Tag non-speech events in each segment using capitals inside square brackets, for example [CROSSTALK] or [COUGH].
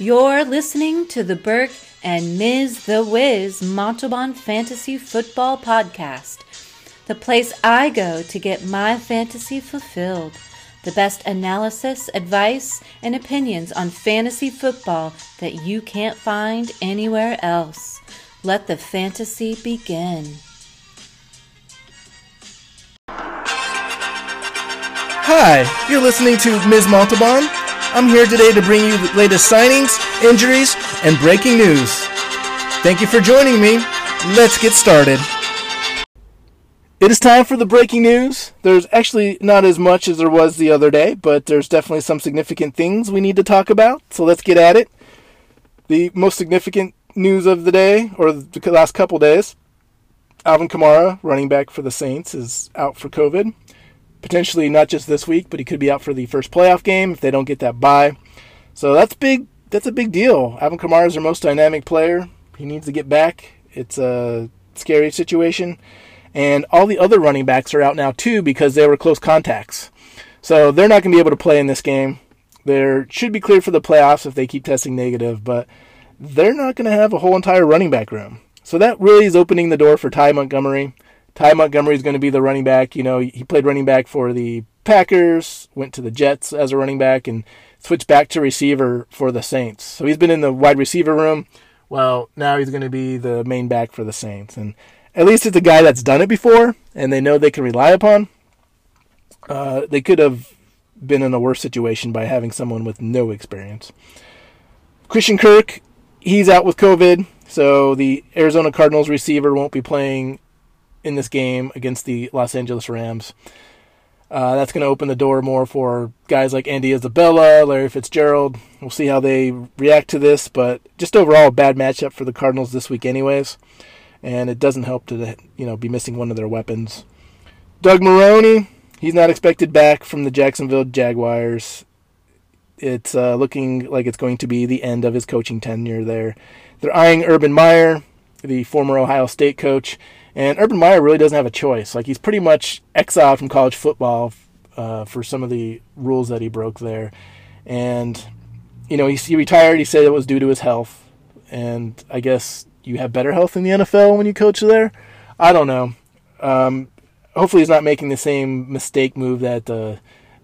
You're listening to the Burke and Ms. The Wiz Montalban Fantasy Football Podcast, the place I go to get my fantasy fulfilled. The best analysis, advice, and opinions on fantasy football that you can't find anywhere else. Let the fantasy begin. Hi, you're listening to Ms. Montalban. I'm here today to bring you the latest signings, injuries, and breaking news. Thank you for joining me. Let's get started. It is time for the breaking news. There's actually not as much as there was the other day, but there's definitely some significant things we need to talk about. So let's get at it. The most significant news of the day, or the last couple days, Alvin Kamara, running back for the Saints, is out for COVID potentially not just this week, but he could be out for the first playoff game if they don't get that bye. So that's big. That's a big deal. Alvin Kamara is their most dynamic player. He needs to get back. It's a scary situation, and all the other running backs are out now too because they were close contacts. So they're not going to be able to play in this game. They should be cleared for the playoffs if they keep testing negative, but they're not going to have a whole entire running back room. So that really is opening the door for Ty Montgomery. Ty Montgomery is going to be the running back. You know, he played running back for the Packers, went to the Jets as a running back, and switched back to receiver for the Saints. So he's been in the wide receiver room. Well, now he's going to be the main back for the Saints. And at least it's a guy that's done it before, and they know they can rely upon. Uh, they could have been in a worse situation by having someone with no experience. Christian Kirk, he's out with COVID, so the Arizona Cardinals receiver won't be playing in this game against the Los Angeles Rams. Uh, that's going to open the door more for guys like Andy Isabella, Larry Fitzgerald. We'll see how they react to this, but just overall a bad matchup for the Cardinals this week, anyways. And it doesn't help to you know be missing one of their weapons. Doug Marrone, he's not expected back from the Jacksonville Jaguars. It's uh, looking like it's going to be the end of his coaching tenure there. They're eyeing Urban Meyer, the former Ohio State coach. And Urban Meyer really doesn't have a choice. Like he's pretty much exiled from college football uh, for some of the rules that he broke there. And you know, he, he retired. He said it was due to his health. And I guess you have better health in the NFL when you coach there. I don't know. Um, hopefully, he's not making the same mistake move that uh,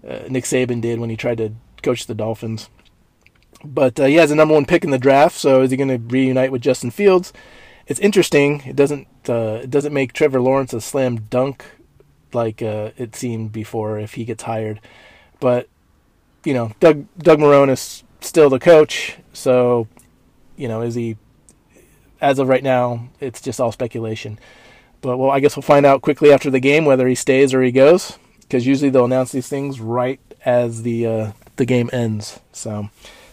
uh, Nick Saban did when he tried to coach the Dolphins. But uh, he has a number one pick in the draft, so is he going to reunite with Justin Fields? It's interesting. It doesn't uh, it doesn't make Trevor Lawrence a slam dunk like uh, it seemed before if he gets hired. But you know, Doug Doug Marrone is still the coach, so you know, is he? As of right now, it's just all speculation. But well, I guess we'll find out quickly after the game whether he stays or he goes, because usually they'll announce these things right as the uh, the game ends. So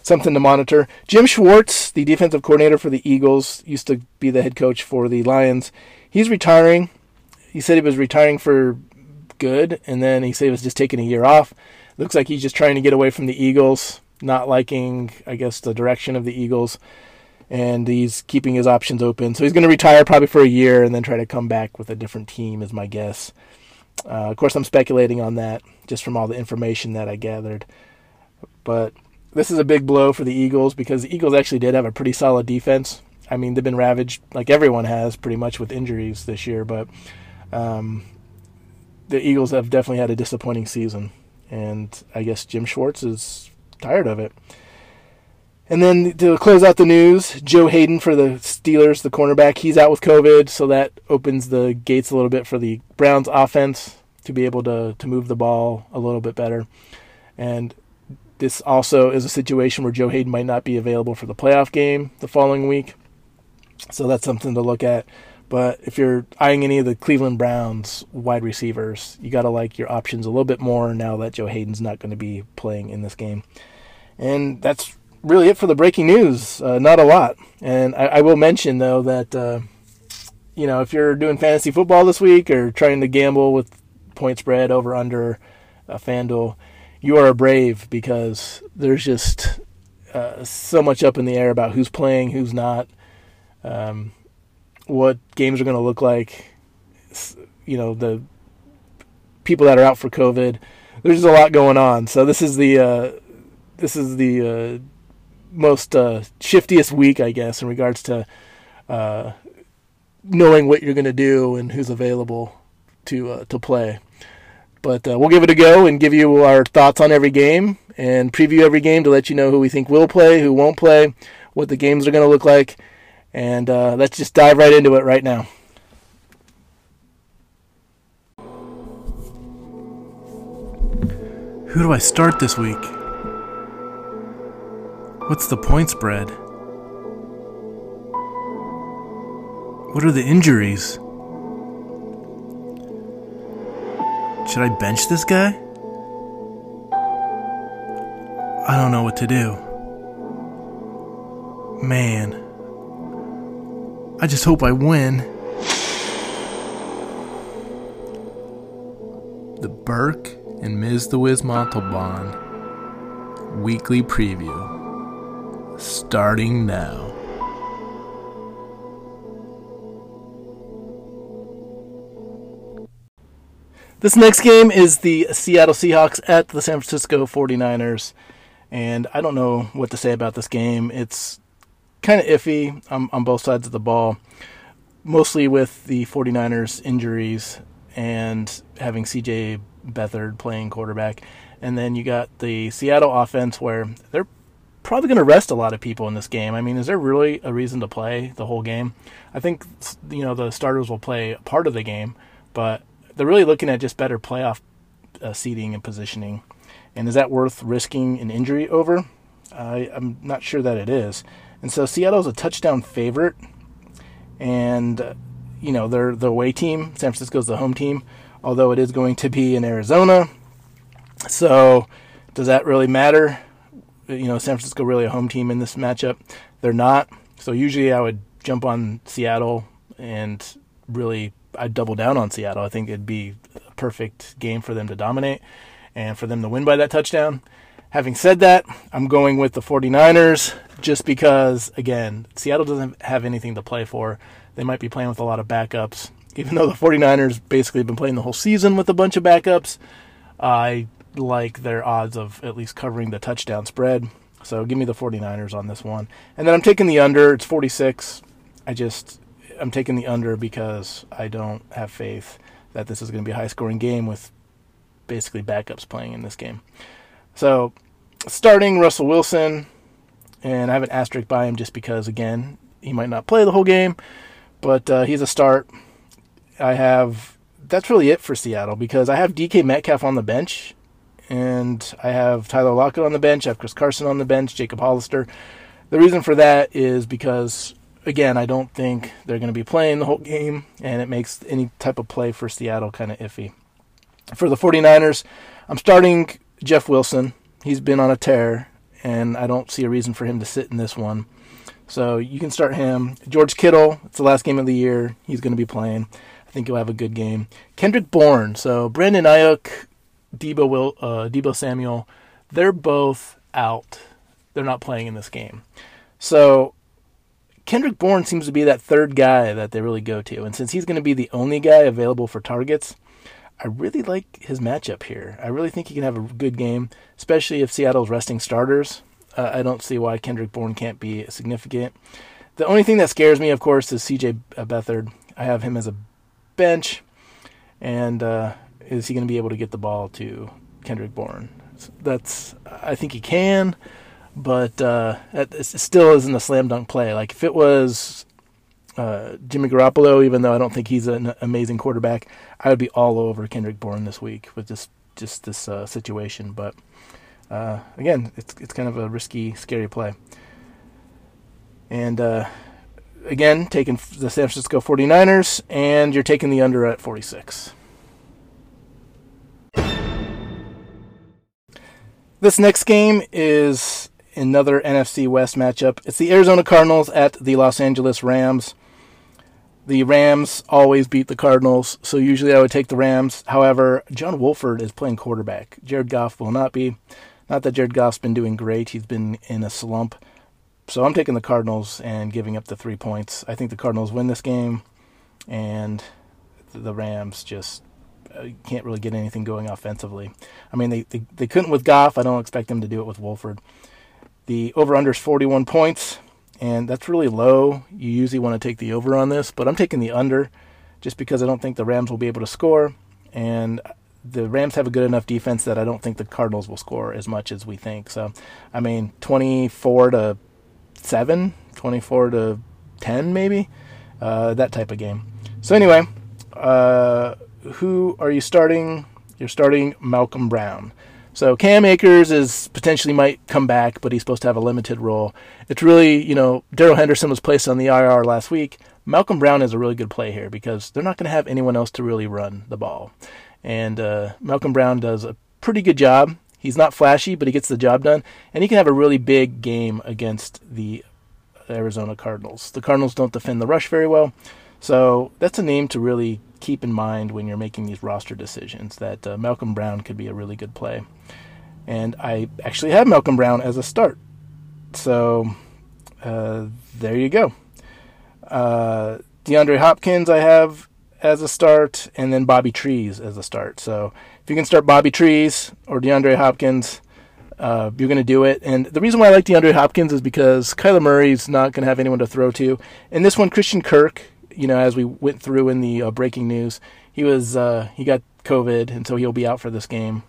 something to monitor. Jim Schwartz, the defensive coordinator for the Eagles, used to be the head coach for the Lions. He's retiring. He said he was retiring for good, and then he said he was just taking a year off. Looks like he's just trying to get away from the Eagles, not liking, I guess, the direction of the Eagles, and he's keeping his options open. So he's going to retire probably for a year and then try to come back with a different team, is my guess. Uh, of course, I'm speculating on that just from all the information that I gathered. But this is a big blow for the Eagles because the Eagles actually did have a pretty solid defense. I mean, they've been ravaged like everyone has pretty much with injuries this year, but um, the Eagles have definitely had a disappointing season, and I guess Jim Schwartz is tired of it. And then to close out the news, Joe Haden for the Steelers, the cornerback, he's out with COVID, so that opens the gates a little bit for the Browns offense to be able to to move the ball a little bit better. And this also is a situation where Joe Haden might not be available for the playoff game the following week. So that's something to look at. But if you're eyeing any of the Cleveland Browns wide receivers, you got to like your options a little bit more now that Joe Haden's not going to be playing in this game. And that's really it for the breaking news. Uh, not a lot. And I, I will mention, though, that, uh, you know, if you're doing fantasy football this week or trying to gamble with point spread over under uh, FanDuel, you are brave because there's just uh, so much up in the air about who's playing, who's not, um, what games are going to look like. You know, the people that are out for COVID. There's just a lot going on. So this is the uh, this is the uh, most uh, shiftiest week, I guess, in regards to uh, knowing what you're going to do and who's available to to play. But uh, we'll give it a go and give you our thoughts on every game and preview every game to let you know who we think will play, who won't play, what the games are going to look like. And uh, let's just dive right into it right now. Who do I start this week? What's the point spread? What are the injuries? Should I bench this guy? I don't know what to do. Man. I just hope I win. The Burke and Ms. the Wiz Montalban weekly preview starting now. This next game is the Seattle Seahawks at the San Francisco 49ers. And I don't know what to say about this game. It's kind of iffy on, on both sides of the ball, mostly with the 49ers injuries and having CJ Beathard playing quarterback. And then you got the Seattle offense where they're probably going to rest a lot of people in this game. I mean, is there really a reason to play the whole game? I think you know the starters will play part of the game, but they're really looking at just better playoff uh, seating and positioning. And is that worth risking an injury over? I, I'm not sure that it is. And so Seattle's a touchdown favorite, and uh, you know they're the away team. San Francisco's the home team, although it is going to be in Arizona. So does that really matter? You know, San Francisco really a home team in this matchup. They're not. So usually I would jump on Seattle and really I'd double down on Seattle. I think it'd be a perfect game for them to dominate and for them to win by that touchdown. Having said that, I'm going with the 49ers just because, again, Seattle doesn't have anything to play for. They might be playing with a lot of backups. Even though the 49ers basically have been playing the whole season with a bunch of backups, I like their odds of at least covering the touchdown spread. So give me the 49ers on this one. And then I'm taking the under. It's 46. I just I'm taking the under because I don't have faith that this is going to be a high scoring game with basically backups playing in this game. So, starting Russell Wilson, and I have an asterisk by him just because, again, he might not play the whole game, but uh, he's a start. I have that's really it for Seattle because I have DK Metcalf on the bench, and I have Tyler Lockett on the bench. I have Chris Carson on the bench, Jacob Hollister. The reason for that is because again, I don't think they're going to be playing the whole game, and it makes any type of play for Seattle kind of iffy. For the 49ers, I'm starting Jeff Wilson. He's been on a tear, and I don't see a reason for him to sit in this one. So you can start him. George Kittle, it's the last game of the year. He's going to be playing. I think he'll have a good game. Kendrick Bourne. So Brandon Aiyuk, Deebo, Will, uh, Deebo Samuel, they're both out. They're not playing in this game. So Kendrick Bourne seems to be that third guy that they really go to. And since he's going to be the only guy available for targets, I really like his matchup here. I really think he can have a good game, especially if Seattle's resting starters. Uh, I don't see why Kendrick Bourne can't be significant. The only thing that scares me, of course, is CJ Beathard. I have him as a bench, and uh, is he going to be able to get the ball to Kendrick Bourne? That's I think he can but uh, it still isn't a slam dunk play. Like if it was uh, Jimmy Garoppolo, even though I don't think he's an amazing quarterback, I would be all over Kendrick Bourne this week with this just this uh, situation. But uh, again, it's it's kind of a risky, scary play. And uh, again, taking the San Francisco 49ers, and you're taking the under at 46. This next game is another NFC West matchup. It's the Arizona Cardinals at the Los Angeles Rams. The Rams always beat the Cardinals, so usually I would take the Rams. However, John Wolford is playing quarterback. Jared Goff will not be. Not that Jared Goff's been doing great, he's been in a slump. So I'm taking the Cardinals and giving up the three points. I think the Cardinals win this game, and the Rams just uh, can't really get anything going offensively. I mean, they, they, they couldn't with Goff. I don't expect them to do it with Wolford. The over under is 41 points, and that's really low. You usually want to take the over on this, but I'm taking the under just because I don't think the Rams will be able to score. And the Rams have a good enough defense that I don't think the Cardinals will score as much as we think. So, I mean, 24 to 7, 24 to 10, maybe, uh, that type of game. So, anyway, uh, who are you starting? You're starting Malcolm Brown. So Cam Akers is potentially might come back, but he's supposed to have a limited role. It's really, you know, Darrell Henderson was placed on the IR last week. Malcolm Brown is a really good play here because they're not going to have anyone else to really run the ball. And uh, Malcolm Brown does a pretty good job. He's not flashy, but he gets the job done. And he can have a really big game against the Arizona Cardinals. The Cardinals don't defend the rush very well. So that's a name to really keep in mind when you're making these roster decisions that uh, Malcolm Brown could be a really good play. And I actually have Malcolm Brown as a start. So uh, there you go. Uh, DeAndre Hopkins, I have as a start, and then Bobby Trees as a start. So if you can start Bobby Trees or DeAndre Hopkins, uh, you're going to do it. And the reason why I like DeAndre Hopkins is because Kyler Murray's not going to have anyone to throw to. And this one, Christian Kirk, you know, as we went through in the uh, breaking news, he was uh, he got COVID, and so he'll be out for this game.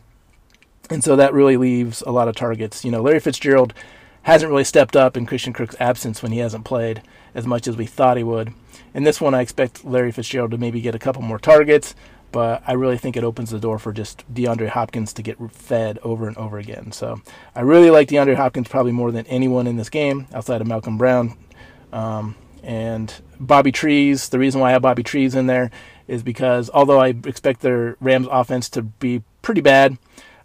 And so that really leaves a lot of targets. You know, Larry Fitzgerald hasn't really stepped up in Christian Kirk's absence when he hasn't played as much as we thought he would. In this one, I expect Larry Fitzgerald to maybe get a couple more targets, but I really think it opens the door for just DeAndre Hopkins to get fed over and over again. So I really like DeAndre Hopkins probably more than anyone in this game outside of Malcolm Brown. Um, and Bobby Trees, the reason why I have Bobby Trees in there is because although I expect their Rams offense to be pretty bad,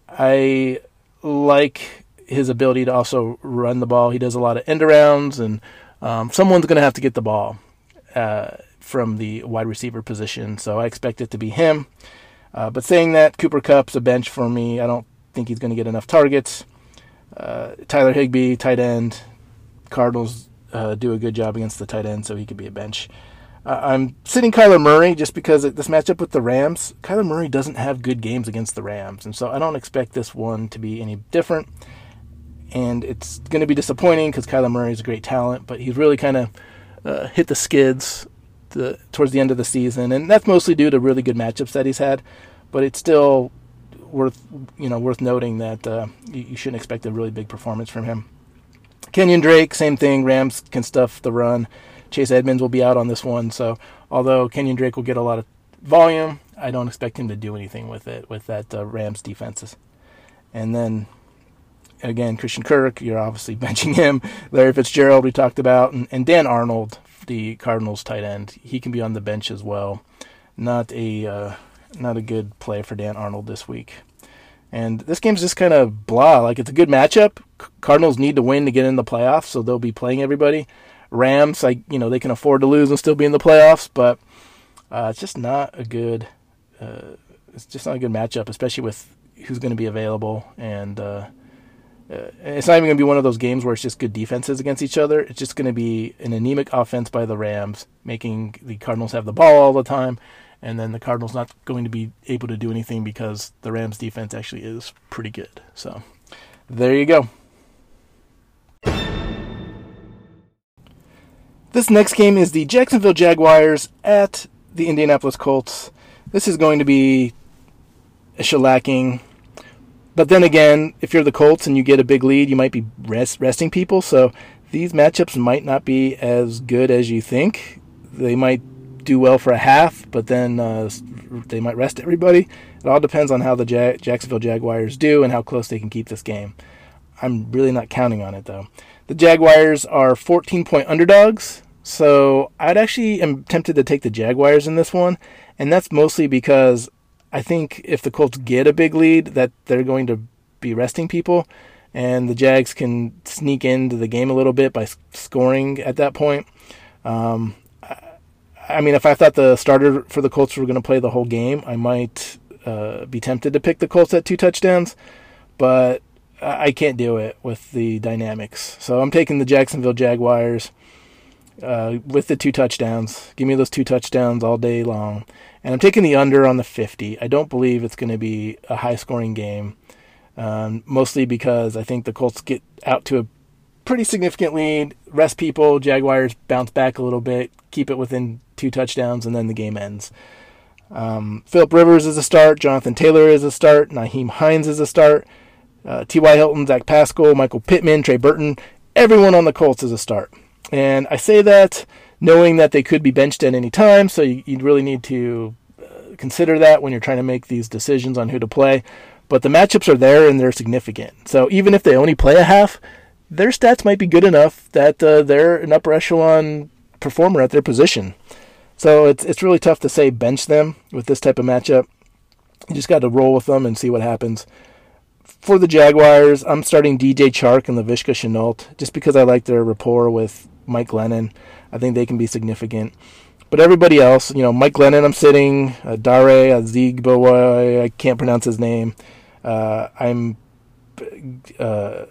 I like his ability to also run the ball. He does a lot of end arounds, and um, someone's going to have to get the ball uh, from the wide receiver position. So I expect it to be him. Uh, but saying that, Cooper Kupp's a bench for me. I don't think he's going to get enough targets. Uh, Tyler Higbee, tight end. Cardinals uh, do a good job against the tight end, so he could be a bench. Uh, I'm sitting Kyler Murray just because this matchup with the Rams, Kyler Murray doesn't have good games against the Rams, and so I don't expect this one to be any different. And it's going to be disappointing because Kyler Murray is a great talent, but he's really kind of uh, hit the skids the, towards the end of the season, and that's mostly due to really good matchups that he's had. But it's still worth you know worth noting that uh, you, you shouldn't expect a really big performance from him. Kenyon Drake, same thing. Rams can stuff the run. Chase Edmonds will be out on this one, so although Kenyon Drake will get a lot of volume, I don't expect him to do anything with it with that uh, Rams defenses. And then again, Christian Kirk, you're obviously [LAUGHS] benching him. Larry Fitzgerald, we talked about, and, and Dan Arnold, the Cardinals tight end, he can be on the bench as well. Not a uh, not a good play for Dan Arnold this week. And this game's just kind of blah. Like it's a good matchup. Cardinals need to win to get in the playoffs, so they'll be playing everybody. Rams, like you know, they can afford to lose and still be in the playoffs, but uh, it's just not a good. Uh, it's just not a good matchup, especially with who's going to be available. And uh, uh it's not even going to be one of those games where it's just good defenses against each other. It's just going to be an anemic offense by the Rams, making the Cardinals have the ball all the time and then the Cardinals not going to be able to do anything because the Rams defense actually is pretty good. So there you go. This next game is the Jacksonville Jaguars at the Indianapolis Colts. This is going to be a shellacking. But then again, if you're the Colts and you get a big lead, you might be rest, resting people. So these matchups might not be as good as you think. They might do well for a half, but then uh, they might rest everybody. It all depends on how the ja- Jacksonville Jaguars do and how close they can keep this game. I'm really not counting on it though. The Jaguars are 14 point underdogs, so I'd actually am tempted to take the Jaguars in this one, and that's mostly because I think if the Colts get a big lead, that they're going to be resting people, and the Jags can sneak into the game a little bit by scoring at that point. Um, I mean, if I thought the starter for the Colts were going to play the whole game, I might uh, be tempted to pick the Colts at two touchdowns, but I can't do it with the dynamics. So I'm taking the Jacksonville Jaguars uh, with the two touchdowns. Give me those two touchdowns all day long. And I'm taking the under on the 50. I don't believe it's going to be a high scoring game, um, mostly because I think the Colts get out to a pretty significant lead. Rest people. Jaguars bounce back a little bit, keep it within two touchdowns, and then the game ends. Um, Philip Rivers is a start. Jonathan Taylor is a start. Nyheim Hines is a start. Uh, T.Y. Hilton, Zach Pascal, Michael Pittman, Trey Burton. Everyone on the Colts is a start. And I say that knowing that they could be benched at any time, so you, you really need to uh, consider that when you're trying to make these decisions on who to play. But the matchups are there and they're significant. So even if they only play a half, their stats might be good enough that uh, they're an upper echelon performer at their position. So it's it's really tough to say bench them with this type of matchup. You just got to roll with them and see what happens. For the Jaguars, I'm starting DJ Chark and Laviska Shenault just because I like their rapport with Mike Glennon. I think they can be significant. But everybody else, you know, Mike Glennon, I'm sitting. Uh, Dare Azigboy, I can't pronounce his name. Uh, I'm uh,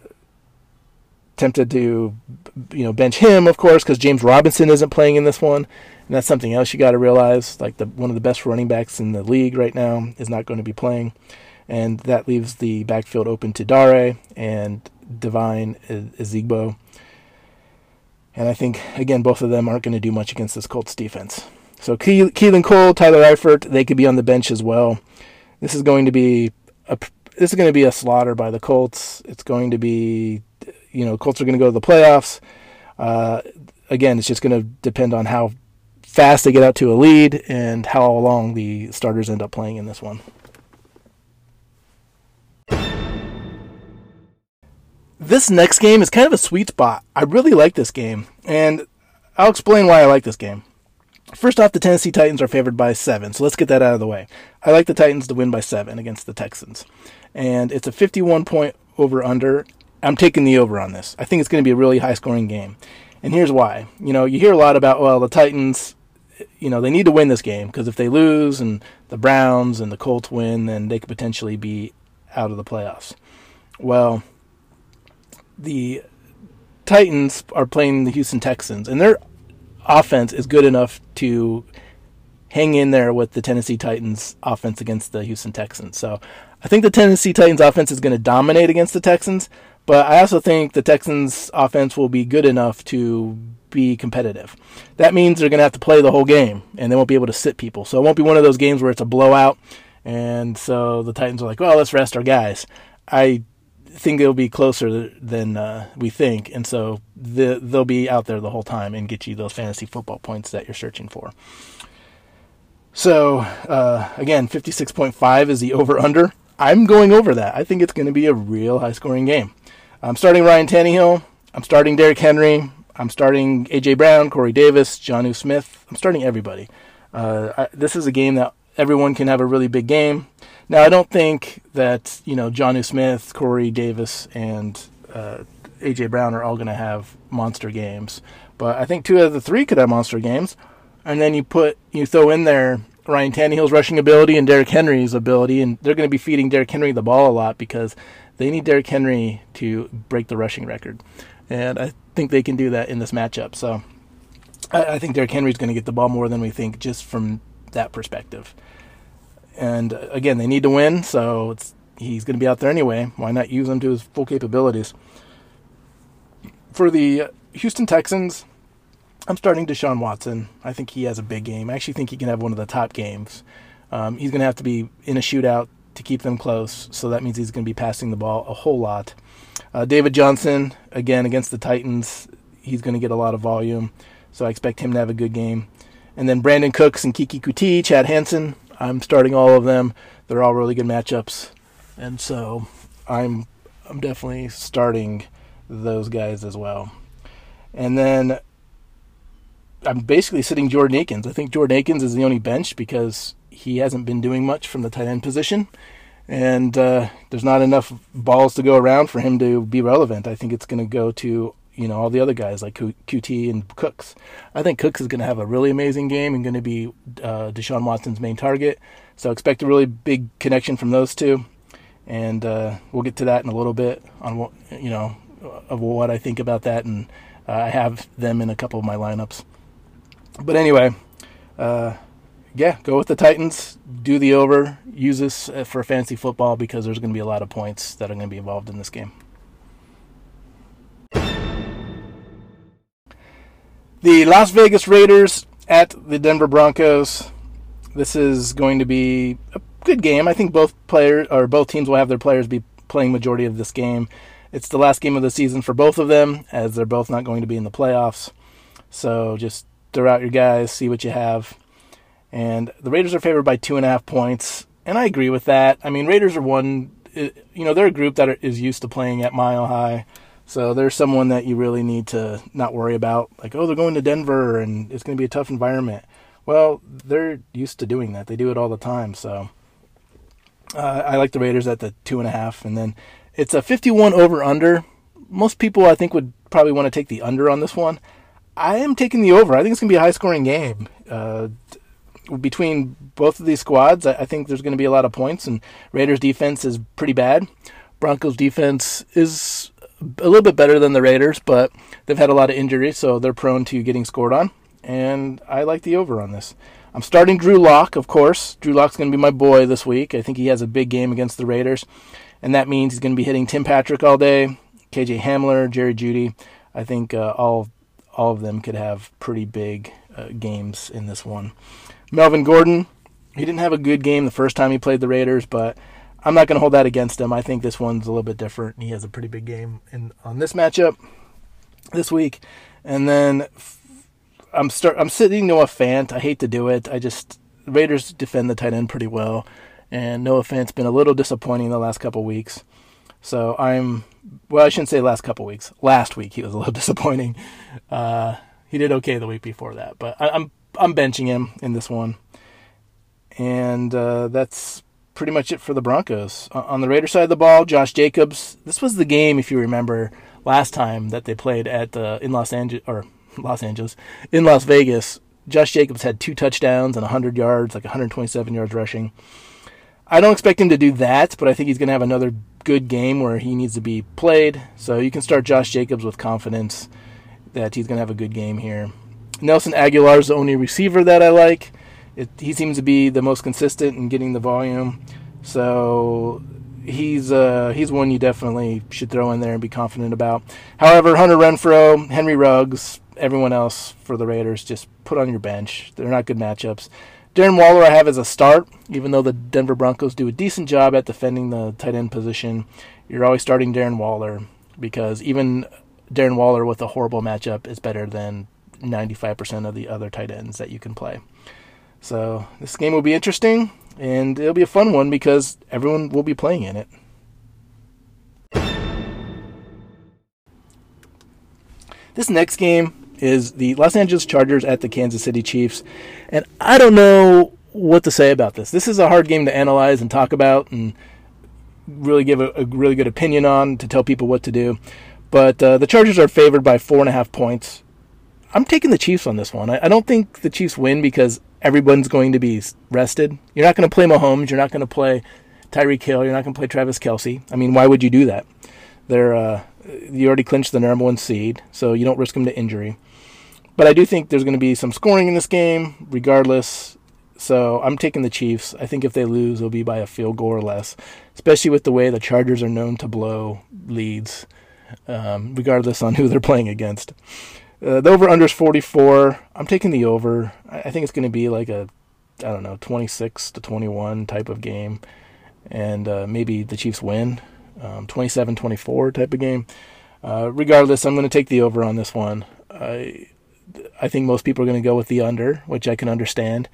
tempted to, you know, bench him, of course, because James Robinson isn't playing in this one, and that's something else you got to realize. Like the one of the best running backs in the league right now is not going to be playing, and that leaves the backfield open to Dare and Devine Ozigbo. And I think again, both of them aren't going to do much against this Colts defense. So Keelan Cole, Tyler Eifert, they could be on the bench as well. This is going to be a this is going to be a slaughter by the Colts. It's going to be you know, Colts are going to go to the playoffs. Uh, again, it's just going to depend on how fast they get out to a lead and how long the starters end up playing in this one. This next game is kind of a sweet spot. I really like this game, and I'll explain why I like this game. First off, the Tennessee Titans are favored by seven, so let's get that out of the way. I like the Titans to win by seven against the Texans, and it's a 51 point over under, I'm taking the over on this. I think it's going to be a really high scoring game. And here's why. You know, you hear a lot about, well, the Titans, you know, they need to win this game because if they lose and the Browns and the Colts win, then they could potentially be out of the playoffs. Well, the Titans are playing the Houston Texans, and their offense is good enough to hang in there with the Tennessee Titans offense against the Houston Texans. So I think the Tennessee Titans offense is going to dominate against the Texans. But I also think the Texans' offense will be good enough to be competitive. That means they're going to have to play the whole game, and they won't be able to sit people. So it won't be one of those games where it's a blowout, and so the Titans are like, well, let's rest our guys. I think it'll be closer than uh, we think, and so the, they'll be out there the whole time and get you those fantasy football points that you're searching for. So uh, again, 56.5 is the over under. I'm going over that. I think it's going to be a real high scoring game. I'm starting Ryan Tannehill. I'm starting Derrick Henry. I'm starting AJ Brown, Corey Davis, Jonnu Smith. I'm starting everybody. Uh, I, this is a game that everyone can have a really big game. Now, I don't think that you know Jonnu Smith, Corey Davis, and uh, AJ Brown are all going to have monster games, but I think two out of the three could have monster games. And then you put you throw in there Ryan Tannehill's rushing ability and Derrick Henry's ability, and they're going to be feeding Derrick Henry the ball a lot because they need Derrick Henry to break the rushing record, and I think they can do that in this matchup. So I, I think Derrick Henry's going to get the ball more than we think, just from that perspective. And uh, again, they need to win, so he's going to be out there anyway. Why not use him to his full capabilities? For the Houston Texans, I'm starting Deshaun Watson. I think he has a big game. I actually think he can have one of the top games. Um, he's going to have to be in a shootout to keep them close. So that means he's going to be passing the ball a whole lot. Uh, David Johnson, again, against the Titans, he's going to get a lot of volume. So I expect him to have a good game. And then Brandin Cooks and Keke Coutee, Chad Hansen, I'm starting all of them. They're all really good matchups. And so I'm I'm definitely starting those guys as well. And then I'm basically sitting Jordan Akins. I think Jordan Akins is the only bench because he hasn't been doing much from the tight end position, and uh, there's not enough balls to go around for him to be relevant. I think it's going to go to you know all the other guys like Coutee and Cooks. I think Cooks is going to have a really amazing game and going to be uh, Deshaun Watson's main target. So expect a really big connection from those two, and uh, we'll get to that in a little bit on what you know of what I think about that, and uh, I have them in a couple of my lineups. But anyway. Uh, yeah, go with the Titans. Do the over. Use this uh, for fantasy football because there's going to be a lot of points that are going to be involved in this game. The Las Vegas Raiders at the Denver Broncos. This is going to be a good game. I think both players or both teams will have their players be playing majority of this game. It's the last game of the season for both of them, as they're both not going to be in the playoffs. So just throw out your guys, see what you have. And the Raiders are favored by two and a half points, and I agree with that. I mean, Raiders are one, you know, they're a group that is used to playing at Mile High. So there's someone that you really need to not worry about. Like, oh, they're going to Denver and it's going to be a tough environment. Well, they're used to doing that. They do it all the time. So uh, I like the Raiders at the two and a half. And then it's a 51 over under. Most people, I think, would probably want to take the under on this one. I am taking the over. I think it's going to be a high scoring game. Uh, between both of these squads, I think there's going to be a lot of points, and Raiders' defense is pretty bad. Broncos' defense is a little bit better than the Raiders, but they've had a lot of injuries, so they're prone to getting scored on. And I like the over on this. I'm starting Drew Lock, of course. Drew Lock's going to be my boy this week. I think he has a big game against the Raiders and that means he's going to be hitting Tim Patrick all day, KJ Hamler, Jerry Jeudy. I think uh, all all of them could have pretty big uh, games in this one. Melvin Gordon, he didn't have a good game the first time he played the Raiders, but I'm not going to hold that against him. I think this one's a little bit different. He has a pretty big game in on this matchup this week, and then I'm start I'm sitting Noah Fant. I hate to do it. I just Raiders defend the tight end pretty well and Noah Fant's been a little disappointing the last couple weeks. So I'm well, I shouldn't say last couple weeks. Last week he was a little [LAUGHS] disappointing. Uh, he did okay the week before that, but I, am I'm, benching him in this one, and uh, that's pretty much it for the Broncos. On the Raider side of the ball, Josh Jacobs. This was the game, if you remember, last time that they played at uh, in Los Angeles or [LAUGHS] Los Angeles in Las Vegas. Josh Jacobs had two touchdowns and 100 yards, like 127 yards rushing. I don't expect him to do that, but I think he's going to have another good game where he needs to be played. So you can start Josh Jacobs with confidence that he's going to have a good game here. Nelson Agholor is the only receiver that I like. It, he seems to be the most consistent in getting the volume. So he's uh, he's one you definitely should throw in there and be confident about. However, Hunter Renfrow, Henry Ruggs, everyone else for the Raiders, just put on your bench. They're not good matchups. Darren Waller I have as a start, even though the Denver Broncos do a decent job at defending the tight end position. You're always starting Darren Waller because even Darren Waller with a horrible matchup is better than 95% of the other tight ends that you can play. So this game will be interesting and it'll be a fun one because everyone will be playing in it. This next game is the Los Angeles Chargers at the Kansas City Chiefs. And I don't know what to say about this. This is a hard game to analyze and talk about and really give a, a really good opinion on to tell people what to do. But uh, the Chargers are favored by four and a half points. I'm taking the Chiefs on this one. I, I don't think the Chiefs win because everyone's going to be rested. You're not going to play Mahomes. You're not going to play Tyreek Hill. You're not going to play Travis Kelce. I mean, why would you do that? They're uh, you already clinched the number one seed, so you don't risk them to injury. But I do think there's going to be some scoring in this game, regardless. So I'm taking the Chiefs. I think if they lose, it'll be by a field goal or less, especially with the way the Chargers are known to blow leads, um, regardless on who they're playing against. Uh, the over under is 44. I'm taking the over. I think it's going to be like a, I don't know, 26 to 21 type of game, and uh, maybe the Chiefs win, um, 27 24 type of game. Uh, regardless, I'm going to take the over on this one. I I think most people are going to go with the under, which I can understand.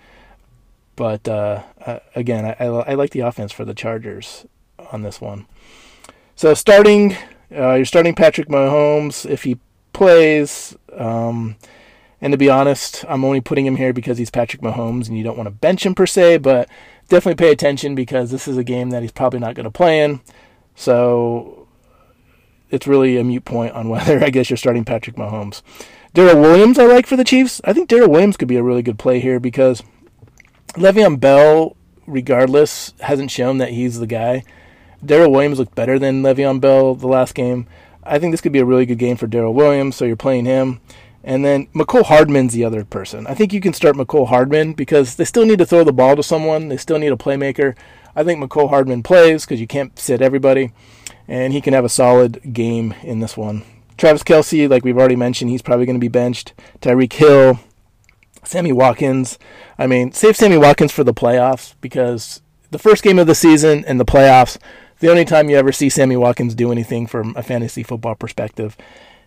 But uh, uh, again, I, I, I, like the offense for the Chargers on this one. So starting, uh, you're starting Patrick Mahomes if he plays. Um, and to be honest, I'm only putting him here because he's Patrick Mahomes, and you don't want to bench him per se. But definitely pay attention because this is a game that he's probably not going to play in. So it's really a mute point on [LAUGHS] whether I guess you're starting Patrick Mahomes. Darrel Williams, I like for the Chiefs. I think Darrel Williams could be a really good play here because Le'Veon Bell, regardless, hasn't shown that he's the guy. Darrel Williams looked better than Le'Veon Bell the last game. I think this could be a really good game for Darrel Williams, so you're playing him. And then Mecole Hardman's the other person. I think you can start Mecole Hardman because they still need to throw the ball to someone. They still need a playmaker. I think Mecole Hardman plays because you can't sit everybody, and he can have a solid game in this one. Travis Kelce, like we've already mentioned, he's probably going to be benched. Tyreek Hill, Sammy Watkins. I mean, save Sammy Watkins for the playoffs because the first game of the season and the playoffs, the only time you ever see Sammy Watkins do anything from a fantasy football perspective.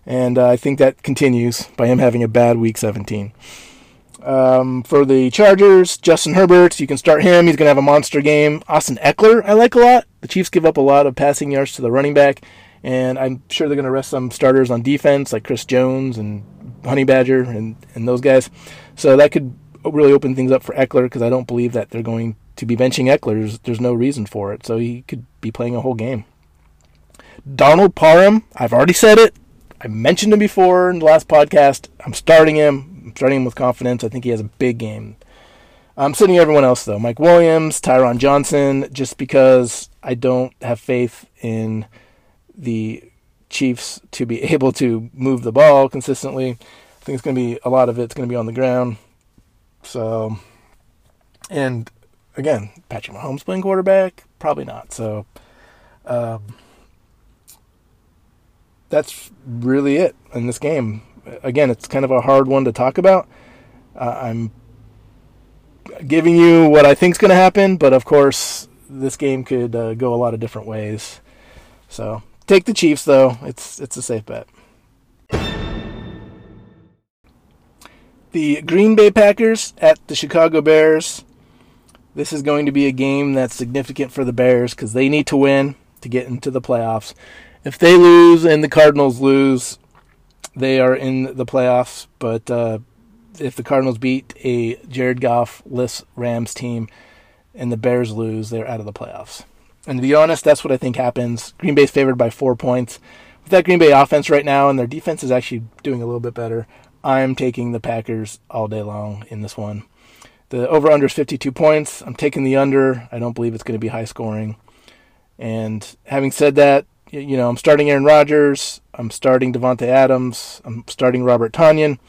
And uh, I think that continues by him having a bad week 17. Um, for the Chargers, Justin Herbert, you can start him. He's going to have a monster game. Austin Ekeler, I like a lot. The Chiefs give up a lot of passing yards to the running back, and I'm sure they're going to rest some starters on defense like Chris Jones and Honey Badger and, and those guys. So that could really open things up for Eckler because I don't believe that they're going to be benching Ekeler, There's, there's no reason for it. So he could be playing a whole game. Donald Parham, I've already said it. I mentioned him before in the last podcast. I'm starting him. I'm starting him with confidence. I think he has a big game. I'm sitting everyone else though. Mike Williams, Tyron Johnson, just because I don't have faith in the Chiefs to be [LAUGHS] able to move the ball consistently. I think it's going to be a lot of it's going to be on the ground. So, and again, Patrick Mahomes playing quarterback, probably not. So, um, that's really it in this game. Again, it's kind of a hard one to talk about. Uh, I'm giving you what I think is going to happen, but of course, this game could uh, go a lot of different ways. So take the Chiefs, though. It's it's a safe bet. The Green Bay Packers at the Chicago Bears. This is going to be a game that's significant for the Bears because they need to win to get into the playoffs if they lose and the Cardinals lose, they are in the playoffs. But uh, if the Cardinals beat a Jared Goff-less Rams team and the Bears lose, they're out of the playoffs. And to be honest, that's what I think happens. Green Bay's favored by four points. With that Green Bay offense right now, and their defense is actually doing a little bit better, I'm taking the Packers all day long in this one. The over under is 52 points. I'm taking the under. I don't believe it's going to be high scoring. And having said that, you know, I'm starting Aaron Rodgers. I'm starting Davante Adams. I'm starting Robert Tonyan.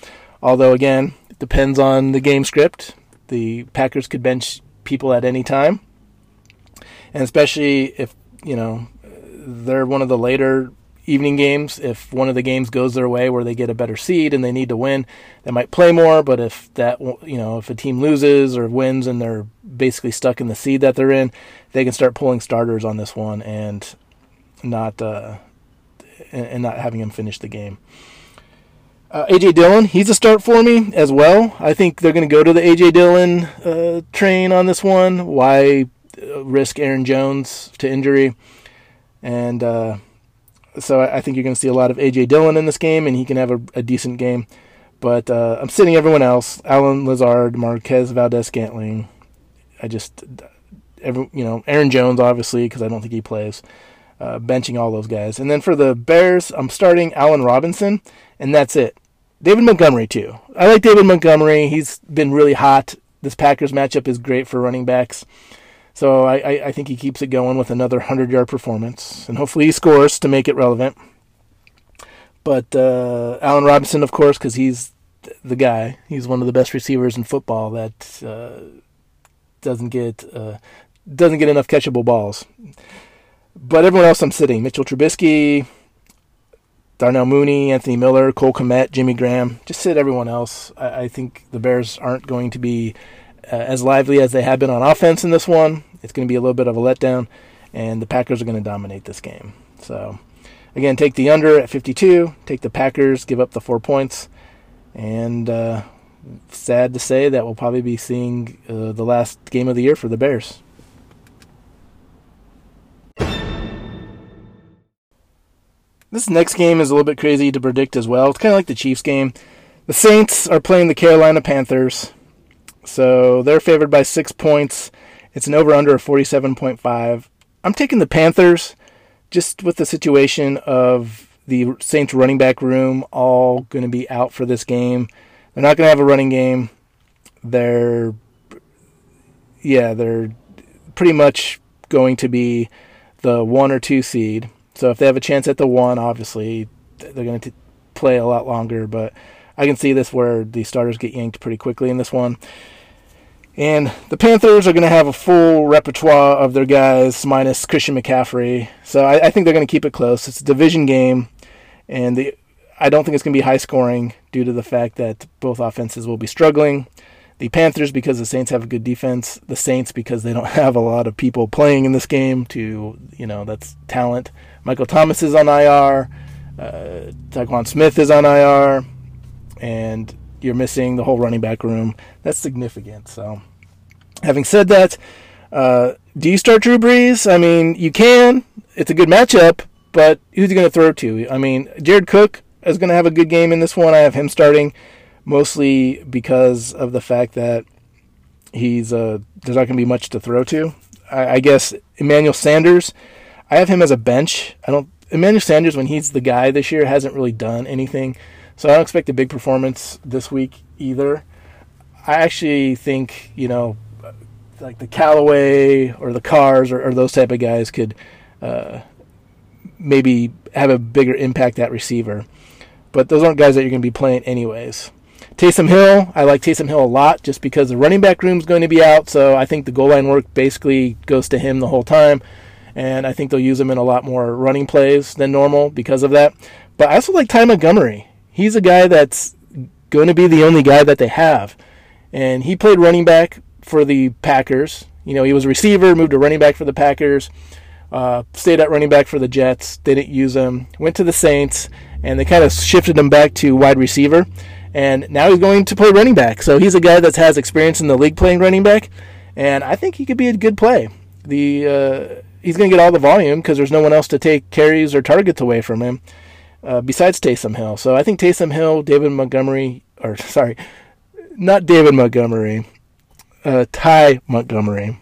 Although, again, it depends on the game script. The Packers could bench people at any time. And especially if, you know, they're one of the later evening games. If one of the games goes their way where they get a better seed and they need to win, they might play more. But if that, you know, if a team loses or wins and they're basically stuck in the seed that they're in, they can start pulling starters on this one. And not uh, and, not having him finish the game. Uh, AJ Dillon, he's a start for me as well. I think they're going to go to the AJ Dillon uh, train on this one. Why uh, risk Aaron Jones to injury? And uh, so I think you're going to see a lot of AJ Dillon in this game, and he can have a, a decent game. But uh, I'm sitting everyone else: Allen Lazard, Marquez Valdes-Scantling. I just, every, you know, Aaron Jones obviously because I don't think he plays uh, benching all those guys. And then for the Bears, I'm starting Allen Robinson, and that's it. David Montgomery, too. I like David Montgomery. He's been really hot. This Packers matchup is great for running backs. So I, I, I think he keeps it going with another 100 yard performance. And hopefully he scores to make it relevant. But uh, Allen Robinson, of course, because he's the guy. He's one of the best receivers in football that uh, doesn't get uh, doesn't get enough catchable balls. But everyone else I'm sitting Mitchell Trubisky, Darnell Mooney, Anthony Miller, Cole Kmet, Jimmy Graham. Just sit everyone else. I, I think the Bears aren't going to be uh, as lively as they have been on offense in this one. It's going to be a little bit of a letdown, and the Packers are going to dominate this game. So, again, take the under at 52, take the Packers, give up the four points, and uh, sad to say that we'll probably be seeing uh, the last game of the year for the Bears. This next game is a little bit crazy to predict as well. It's kind of like the Chiefs game. The Saints are playing the Carolina Panthers. So they're favored by six points. It's an over under of 47.5. I'm taking the Panthers just with the situation of the Saints running back room all going to be out for this game. They're not going to have a running game. They're, yeah, they're pretty much going to be the one or two seed. So if they have a chance at the one, obviously they're going to play a lot longer. But I can see this where the starters get yanked pretty quickly in this one. And the Panthers are going to have a full repertoire of their guys minus Christian McCaffrey. So I, I think they're going to keep it close. It's a division game, and the I don't think it's going to be high scoring due to the fact that both offenses will be struggling. The Panthers because the Saints have a good defense. The Saints because they don't [LAUGHS] have a lot of people playing in this game to, you know, that's talent. Michael Thomas is on IR. Uh, Tyquan Smith is on IR. And you're missing the whole running back room. That's significant. So, having said that, uh, do you start Drew Brees? I mean, you can. It's a good matchup, but who's he going to throw to? I mean, Jared Cook is going to have a good game in this one. I have him starting mostly because of the fact that he's uh, there's not going to be much to throw to. I, I guess Emmanuel Sanders, I have him as a bench. I don't Emmanuel Sanders when he's the guy this year hasn't really done anything, so I don't expect a big performance this week either. I actually think you know like the Callaway or the Cars or, or those type of guys could uh, maybe have a bigger impact at receiver. But those aren't guys that you're going to be playing anyways. Taysom Hill, I like Taysom Hill a lot just because the running back room is going to be out, so I think the goal line work basically goes to him the whole time, and I think they'll use him in a lot more running plays than normal because of that. But I also like Ty Montgomery. He's a guy that's going to be the only guy that they have, and he played running back for the Packers. You know, he was a receiver, moved to running back for the Packers, uh, stayed at running back for the Jets, didn't use him, went to the Saints, and they kind of shifted him back to wide receiver. And now he's going to play running back. So he's a guy that has experience in the league playing running back, and I think he could be a good play. The uh, he's going to get all the volume because there's no one else to take carries or targets away from him uh, besides Taysom Hill. So I think Taysom Hill, David Montgomery, or [LAUGHS] sorry, not David Montgomery, uh, Ty Montgomery.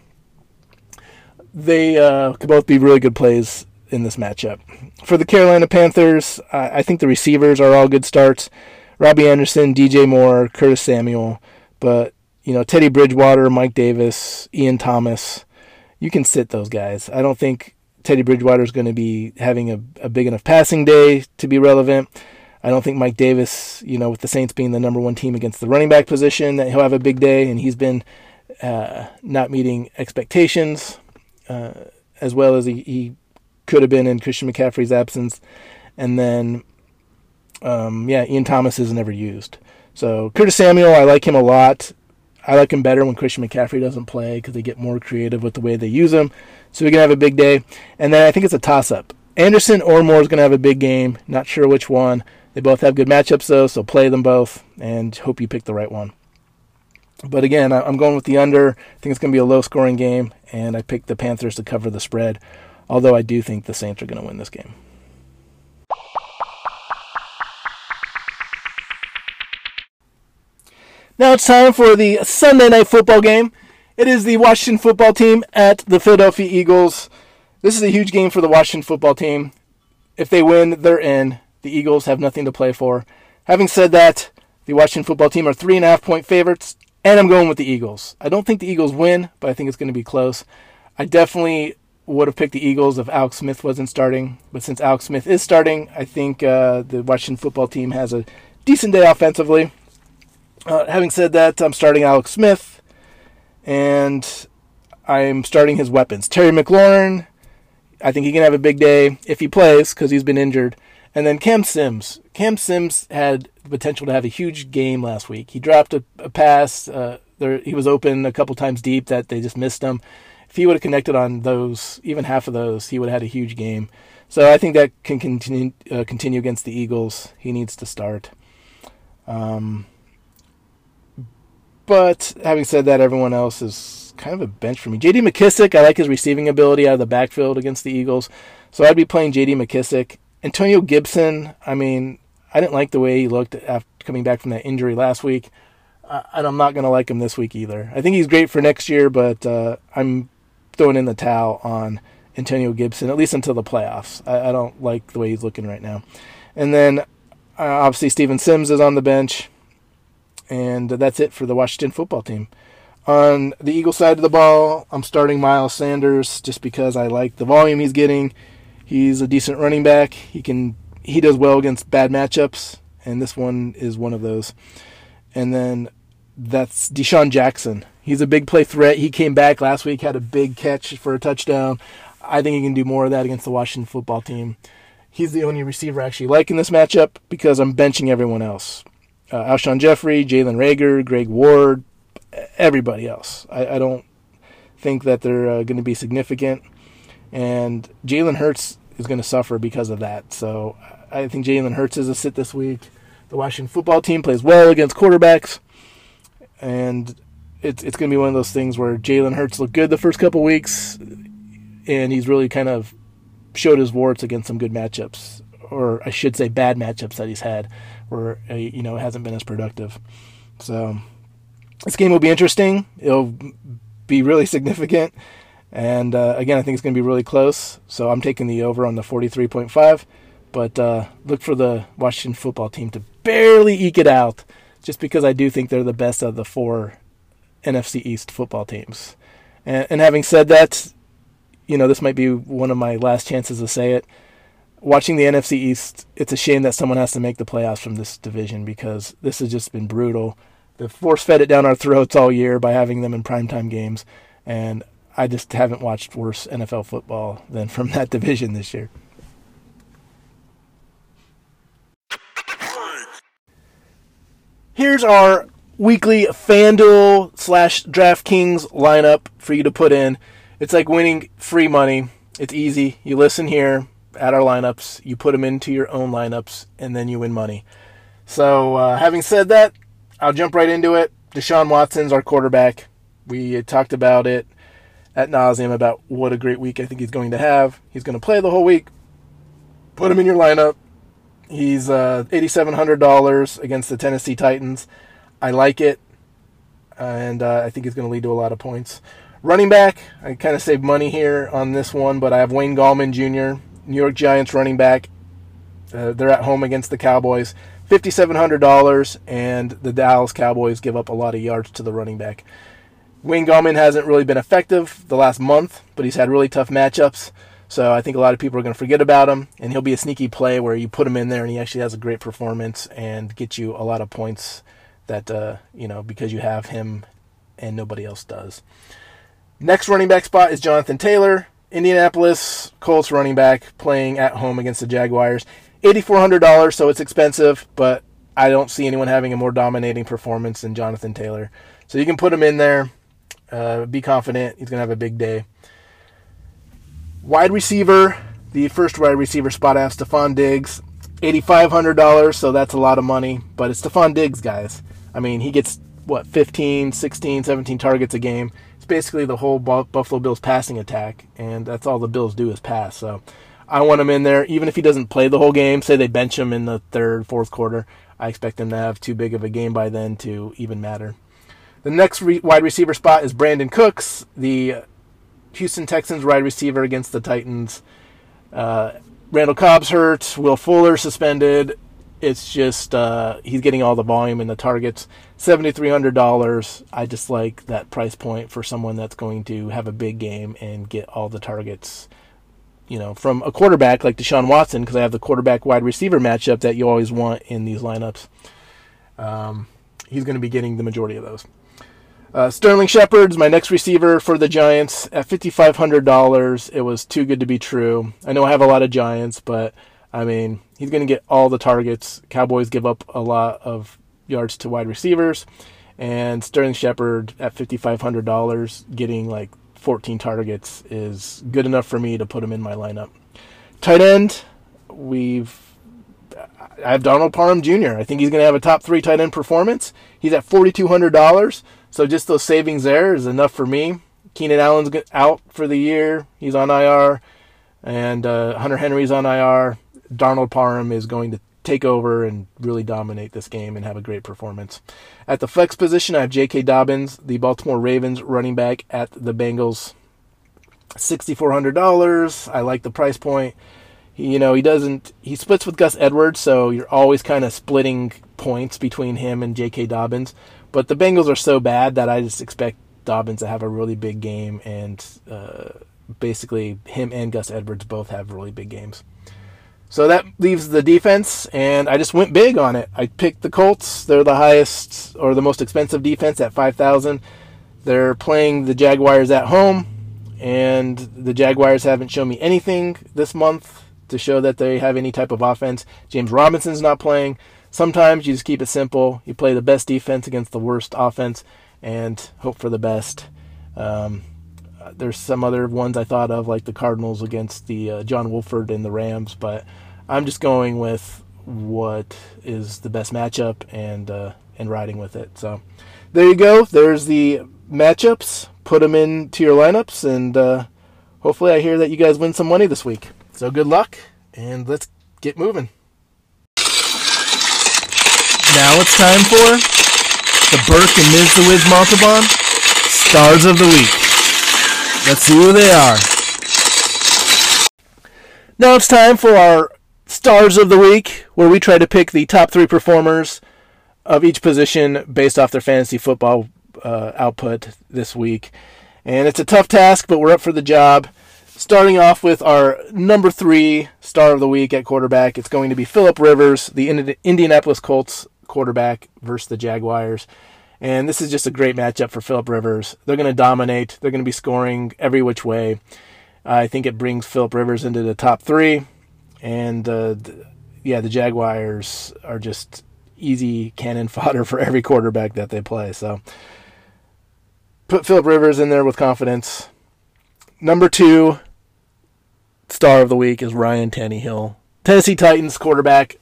They uh, could both be really good plays in this matchup. For the Carolina Panthers, I, I think the receivers are all good starts. Robbie Anderson, DJ Moore, Curtis Samuel, but you know Teddy Bridgewater, Mike Davis, Ian Thomas. You can sit those guys. I don't think Teddy Bridgewater is going to be having a, a big enough passing day to be relevant. I don't think Mike Davis, you know, with the Saints being the number one team against the running back position, that he'll have a big day, and he's been uh, not meeting expectations uh, as well as he, he, could have been in Christian McCaffrey's absence. And then, um, yeah, Ian Thomas is never used. So Curtis Samuel, I like him a lot. I like him better when Christian McCaffrey doesn't play because they get more creative with the way they use him. So we can have a big day. And then I think it's a toss up. Anderson or Moore is going to have a big game. Not sure which one. They both have good matchups though, so play them both and hope you pick the right one. But again, I'm going with the under. I think it's going to be a low scoring game, and I picked the Panthers to cover the spread, although I do think the Saints are going to win this game. Now it's time for the Sunday night football game. It is the Washington football team at the Philadelphia Eagles. This is a huge game for the Washington football team. If they win, they're in. The Eagles have nothing to play for. Having said that, the Washington football team are three and a half point favorites. And I'm going with the Eagles. I don't think the Eagles win, but I think it's going to be close. I definitely would have picked the Eagles if Alex Smith wasn't starting. But since Alex Smith is starting, I think uh, the Washington football team has a decent day offensively. Uh, having said that, I'm starting Alex Smith, and I'm starting his weapons. Terry McLaurin, I think he can have a big day if he plays because he's been injured. And then Cam Sims. Cam Sims had the potential to have a huge game last week. He dropped a, a pass. Uh, there, he was open a couple times deep that they just missed him. If he would have connected on those, even half of those, he would have had a huge game. So I think that can continue uh, continue against the Eagles. He needs to start. Um, but having said that, everyone else is kind of a bench for me. J.D. McKissick, I like his receiving ability out of the backfield against the Eagles, so I'd be playing J.D. McKissick. Antonio Gibson, I mean, I didn't like the way he looked after coming back from that injury last week, and I'm not going to like him this week either. I think he's great for next year, but uh, I'm throwing in the towel on Antonio Gibson at least until the playoffs. I, I don't like the way he's looking right now. And then uh, obviously Steven Sims is on the bench, and that's it for the Washington football team. On the Eagle side of the ball, I'm starting Miles Sanders just because I like the volume he's getting. He's a decent running back. He can he does well against bad matchups, and this one is one of those. And then that's DeSean Jackson. He's a big play threat. He came back last week, had a big catch for a touchdown. I think he can do more of that against the Washington football team. he's the only receiver I actually like in this matchup because I'm benching everyone else. Uh, Alshon Jeffery, Jalen Reagor, Greg Ward, everybody else. I, I don't think that they're uh, going to be significant. And Jalen Hurts is going to suffer because of that. So I think Jalen Hurts is a sit this week. The Washington football team plays well against quarterbacks. And it's, it's going to be one of those things where Jalen Hurts looked good the first couple weeks. And he's really kind of showed his warts against some good matchups, or I should say, bad matchups that he's had, where uh, you know it hasn't been as productive. So this game will be interesting. It'll be really significant, and uh, again, I think it's going to be really close. So I'm taking the over on the 43.5, but uh, look for the Washington football team to barely eke it out, just because I do think they're the best of the four NFC East football teams. And, and having said that, you know, this might be one of my last chances to say it. Watching the NFC East, it's a shame that someone has to make the playoffs from this division because this has just been brutal. they force fed it down our throats all year by having them in primetime games, and I just haven't watched worse NFL football than from that [LAUGHS] division this year. Here's our weekly FanDuel slash DraftKings lineup for you to put in. It's like winning free money. It's easy. You listen here at our lineups, you put them into your own lineups, and then you win money. So, uh, having said that, I'll jump right into it. Deshaun Watson's our quarterback. We talked about it at nauseum about what a great week I think he's going to have. He's going to play the whole week. Put him in your lineup. He's uh, $8,700 against the Tennessee Titans. I like it, and uh, I think he's going to lead to a lot of points. Running back, I kind of saved money here on this one, but I have Wayne Gallman Jr., New York Giants running back. Uh, they're at home against the Cowboys. $5,700, and the Dallas Cowboys give up a lot of yards to the running back. Wayne Gallman hasn't really been effective the last month, but he's had really tough matchups. So I think a lot of people are going to forget about him, and he'll be a sneaky play where you put him in there and he actually has a great performance and get you a lot of points that uh, you know because you have him and nobody else does. Next running back spot is Jonathan Taylor, Indianapolis Colts running back, playing at home against the Jaguars. $8,400, so it's expensive, but I don't see anyone having a more dominating performance than Jonathan Taylor. So you can put him in there. Uh, be confident. He's going to have a big day. Wide receiver, the first wide receiver spot I have Stefon Diggs. $8,500, so that's a lot of money, but it's Stefon Diggs, guys. I mean, he gets, what, 15, 16, 17 targets a game basically the whole Buffalo Bills passing attack, and that's all the Bills do is pass. So I want him in there, even if he doesn't play the whole game. Say they bench him in the third, fourth quarter. I expect him to have too big of a game by then to even matter. The next re- wide receiver spot is Brandin Cooks, the Houston Texans wide receiver against the Titans. Uh, Randall Cobb's hurt. Will Fuller suspended. It's just uh, he's getting all the volume and the targets. Seventy three hundred dollars. I just like that price point for someone that's going to have a big game and get all the targets. You know, from a quarterback like Deshaun Watson, because I have the quarterback wide receiver matchup that you always want in these lineups. Um, he's going to be getting the majority of those. Uh, Sterling Shepard's my next receiver for the Giants at $5,500. It was too good to be true. I know I have a lot of Giants, but I mean, he's going to get all the targets. Cowboys give up a lot of yards to wide receivers, and Sterling Shepard at $5,500 getting like 14 targets is good enough for me to put him in my lineup. Tight end, we've I have Donald Parham Jr. I think he's going to have a top three tight end performance. He's at $4,200, so just those savings there is enough for me. Keenan Allen's out for the year; he's on IR, and uh, Hunter Henry's on IR. Donald Parham is going to take over and really dominate this game and have a great performance. At the flex position, I have J.K. Dobbins, the Baltimore Ravens running back at the Bengals. $6,400. I like the price point. You know, he doesn't, he splits with Gus Edwards, so you're always kind of splitting points between him and J.K. Dobbins. But the Bengals are so bad that I just expect Dobbins to have a really big game, and uh, basically, him and Gus Edwards both have really big games. So that leaves the defense, and I just went big on it. I picked the Colts. They're the highest or the most expensive defense at 5,000. They're playing the Jaguars at home, and the Jaguars haven't shown me anything this month to show that they have any type of offense. James Robinson's not playing. Sometimes you just keep it simple. You play the best defense against the worst offense and hope for the best. Um, there's some other ones I thought of, like the Cardinals against the uh, John Wolford and the Rams, but I'm just going with what is the best matchup and uh, and riding with it. So there you go. There's the matchups. Put them into your lineups, and uh, hopefully, I hear that you guys win some money this week. So good luck, and let's get moving. Now it's time for the Burke and Ms. The Wiz Montalban Stars of the Week. Let's see who they are. Now it's time for our Stars of the Week, where we try to pick the top three performers of each position based off their fantasy football uh, output this week. And it's a tough task, but we're up for the job. Starting off with our number three star of the week at quarterback, it's going to be Philip Rivers, the Indianapolis Colts quarterback versus the Jaguars. And this is just a great matchup for Philip Rivers. They're going to dominate. They're going to be scoring every which way. I think it brings Philip Rivers into the top three. And uh, yeah, the Jaguars are just easy cannon [LAUGHS] fodder for every quarterback that they play. So put Philip Rivers in there with confidence. Number two star of the week is Ryan Tannehill, Tennessee Titans quarterback,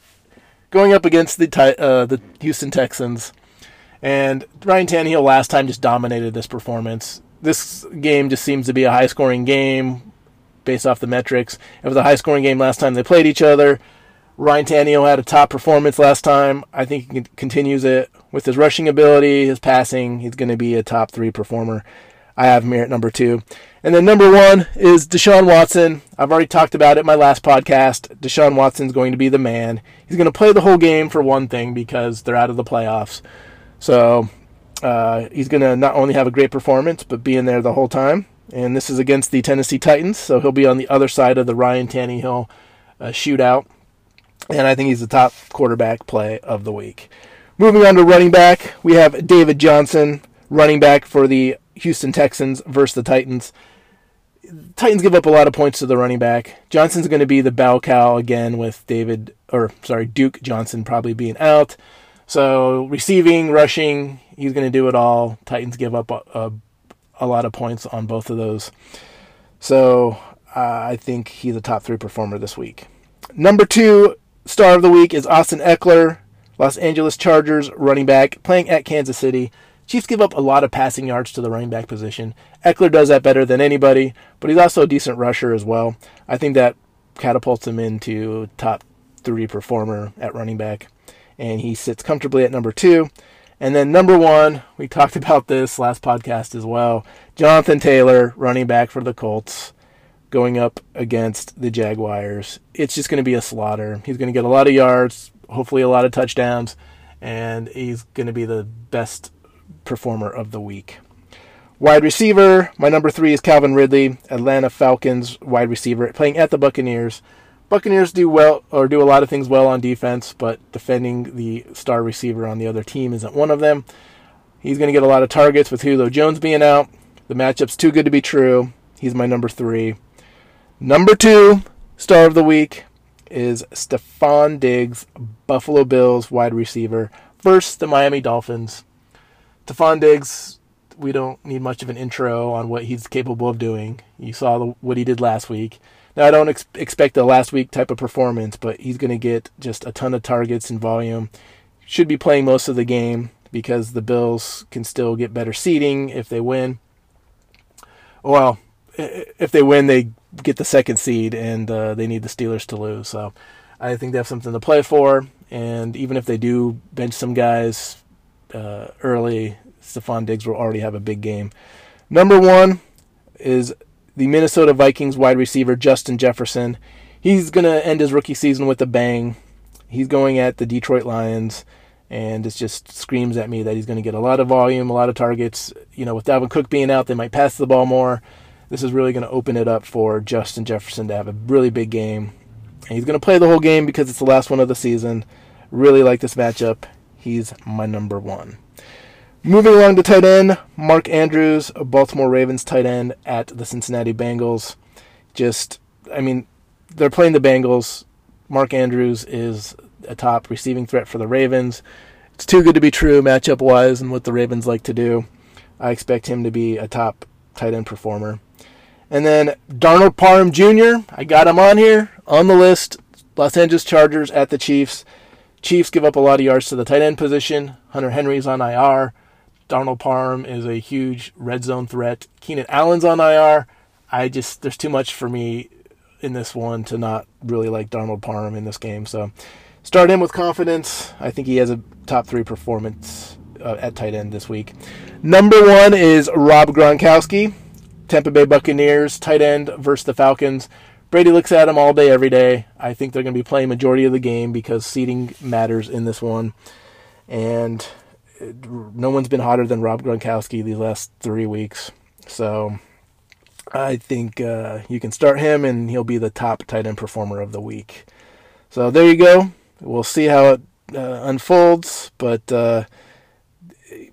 going up against the uh, the Houston Texans. And Ryan Tannehill last time just dominated this performance. This game just seems to be a high scoring game based off the metrics. It was a high scoring game last time they played each other. Ryan Tannehill had a top performance last time. I think he continues it with his rushing ability, his passing. He's going to be a top three performer. I have him here at number two. And then number one is Deshaun Watson. I've already talked about it in my last podcast. Deshaun Watson's going to be the man. He's going to play the whole game for one thing because they're out of the playoffs. So uh, he's going to not only have a great performance, but be in there the whole time. And this is against the Tennessee Titans, so he'll be on the other side of the Ryan Tannehill uh, shootout. And I think he's the top quarterback play of the week. Moving on to running back, we have David Johnson, running back for the Houston Texans versus the Titans. Titans give up a lot of points to the running back. Johnson's going to be the bell cow again with David, or sorry, Duke Johnson probably being out. So receiving, rushing, he's going to do it all. Titans give up a, a, a lot of points on both of those. So uh, I think he's a top three performer this week. Number two star of the week is Austin Ekeler, Los Angeles Chargers running back, playing at Kansas City. Chiefs give up a lot of passing yards to the running back position. Ekeler does that better than anybody, but he's also a decent rusher as well. I think that catapults him into top three performer at running back and he sits comfortably at number two. And then number one, we [LAUGHS] talked about this last podcast as well. Jonathan Taylor, running back for the Colts, going up against the Jaguars. It's just going to be a slaughter. He's going to get a lot of yards, hopefully a lot of touchdowns, and he's going to be the best performer of the week. Wide receiver, my number three is Calvin Ridley, Atlanta Falcons wide receiver, playing at the Buccaneers. Buccaneers do well or do a lot of things well on defense, but defending the star receiver on the other team isn't one of them. He's going to get a lot of targets with Julio Jones being out. The matchup's too good to be true. He's my number three. Number two, star of the week, is Stefon Diggs, Buffalo Bills wide receiver, versus the Miami Dolphins. Stefon Diggs, we don't need much of an intro on what he's capable of doing. You saw the, what he did last week. Now, I don't ex- expect a last week type of performance, but he's going to get just a ton of targets and volume. Should be playing most of the game because the Bills can still get better seeding if they win. Well, if they win, they get the second seed, and uh, they need the Steelers to lose. So I think they have something to play for. And even if they do bench some guys uh, early, Stefon Diggs will already have a big game. Number one is the Minnesota Vikings wide receiver Justin Jefferson. He's going to end his rookie season with a bang. He's going at the Detroit Lions, and it just screams at me that he's going to get a lot of volume, a lot of targets. You know, with Dalvin Cook being out, they might pass the ball more. This is really going to open it up for Justin Jefferson to have a really big game. And he's going to play the whole game because it's the last one of the season. Really like this matchup. He's my number one. Moving along to tight end, Mark Andrews, Baltimore Ravens tight end at the Cincinnati Bengals. Just, I mean, they're playing the Bengals. Mark Andrews is a top receiving threat for the Ravens. It's too good to be true matchup wise and what the Ravens like to do. I expect him to be a top tight end performer. And then Donald Parham Jr., I got him on here on the list. Los Angeles Chargers at the Chiefs. Chiefs give up a lot of yards to the tight end position. Hunter Henry's on IR. Donald Parham is a huge red zone threat. Keenan Allen's on IR. I just there's too much for me in this one to not really like Donald Parham in this game. So start him with confidence. I think he has a top three performance uh, at tight end this week. Number one is Rob Gronkowski, Tampa Bay Buccaneers tight end versus the Falcons. Brady looks at him all day, every day. I think they're going to be playing majority of the game because seating matters in this one. And no one's been hotter than Rob Gronkowski these last three weeks. So I think uh, you can start him, and he'll be the top tight end performer of the week. So there you go. We'll see how it uh, unfolds, but uh,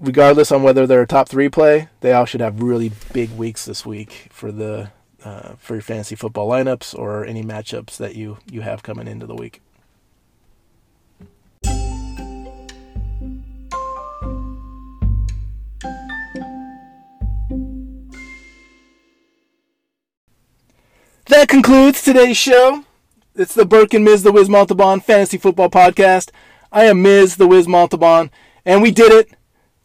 regardless on whether they're a top three play, they all should have really big weeks this week for the uh, for your fantasy football lineups or any matchups that you you have coming into the week. That concludes today's show. It's the Burke and Ms. The Wiz Montalban Fantasy Football Podcast. I am Ms. The Wiz Montalban, and we did it.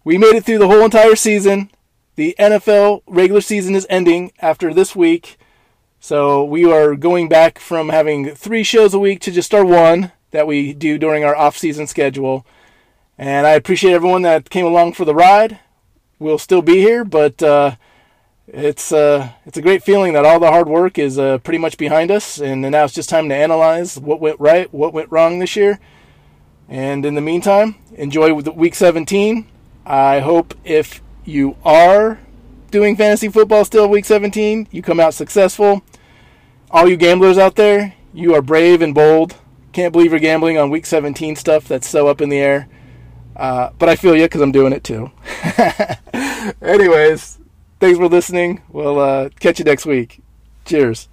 We made it through the whole entire season. The NFL regular season is ending after this week. So we are going back from having three shows a week to just our one that we do during our off-season schedule. And I appreciate everyone that came along for the ride. We'll still be here, but uh, it's uh, it's a great feeling that all the hard work is uh, pretty much behind us, and now it's just time to analyze what went right, what went wrong this year. And in the meantime, enjoy week 17. I hope if you are doing fantasy football still week 17, you come out successful. All you gamblers out there, you are brave and bold. Can't believe you're gambling on week 17 stuff that's so up in the air. Uh, but I feel you because I'm doing it too. [LAUGHS] Anyways, thanks for listening. We'll uh, catch you next week. Cheers.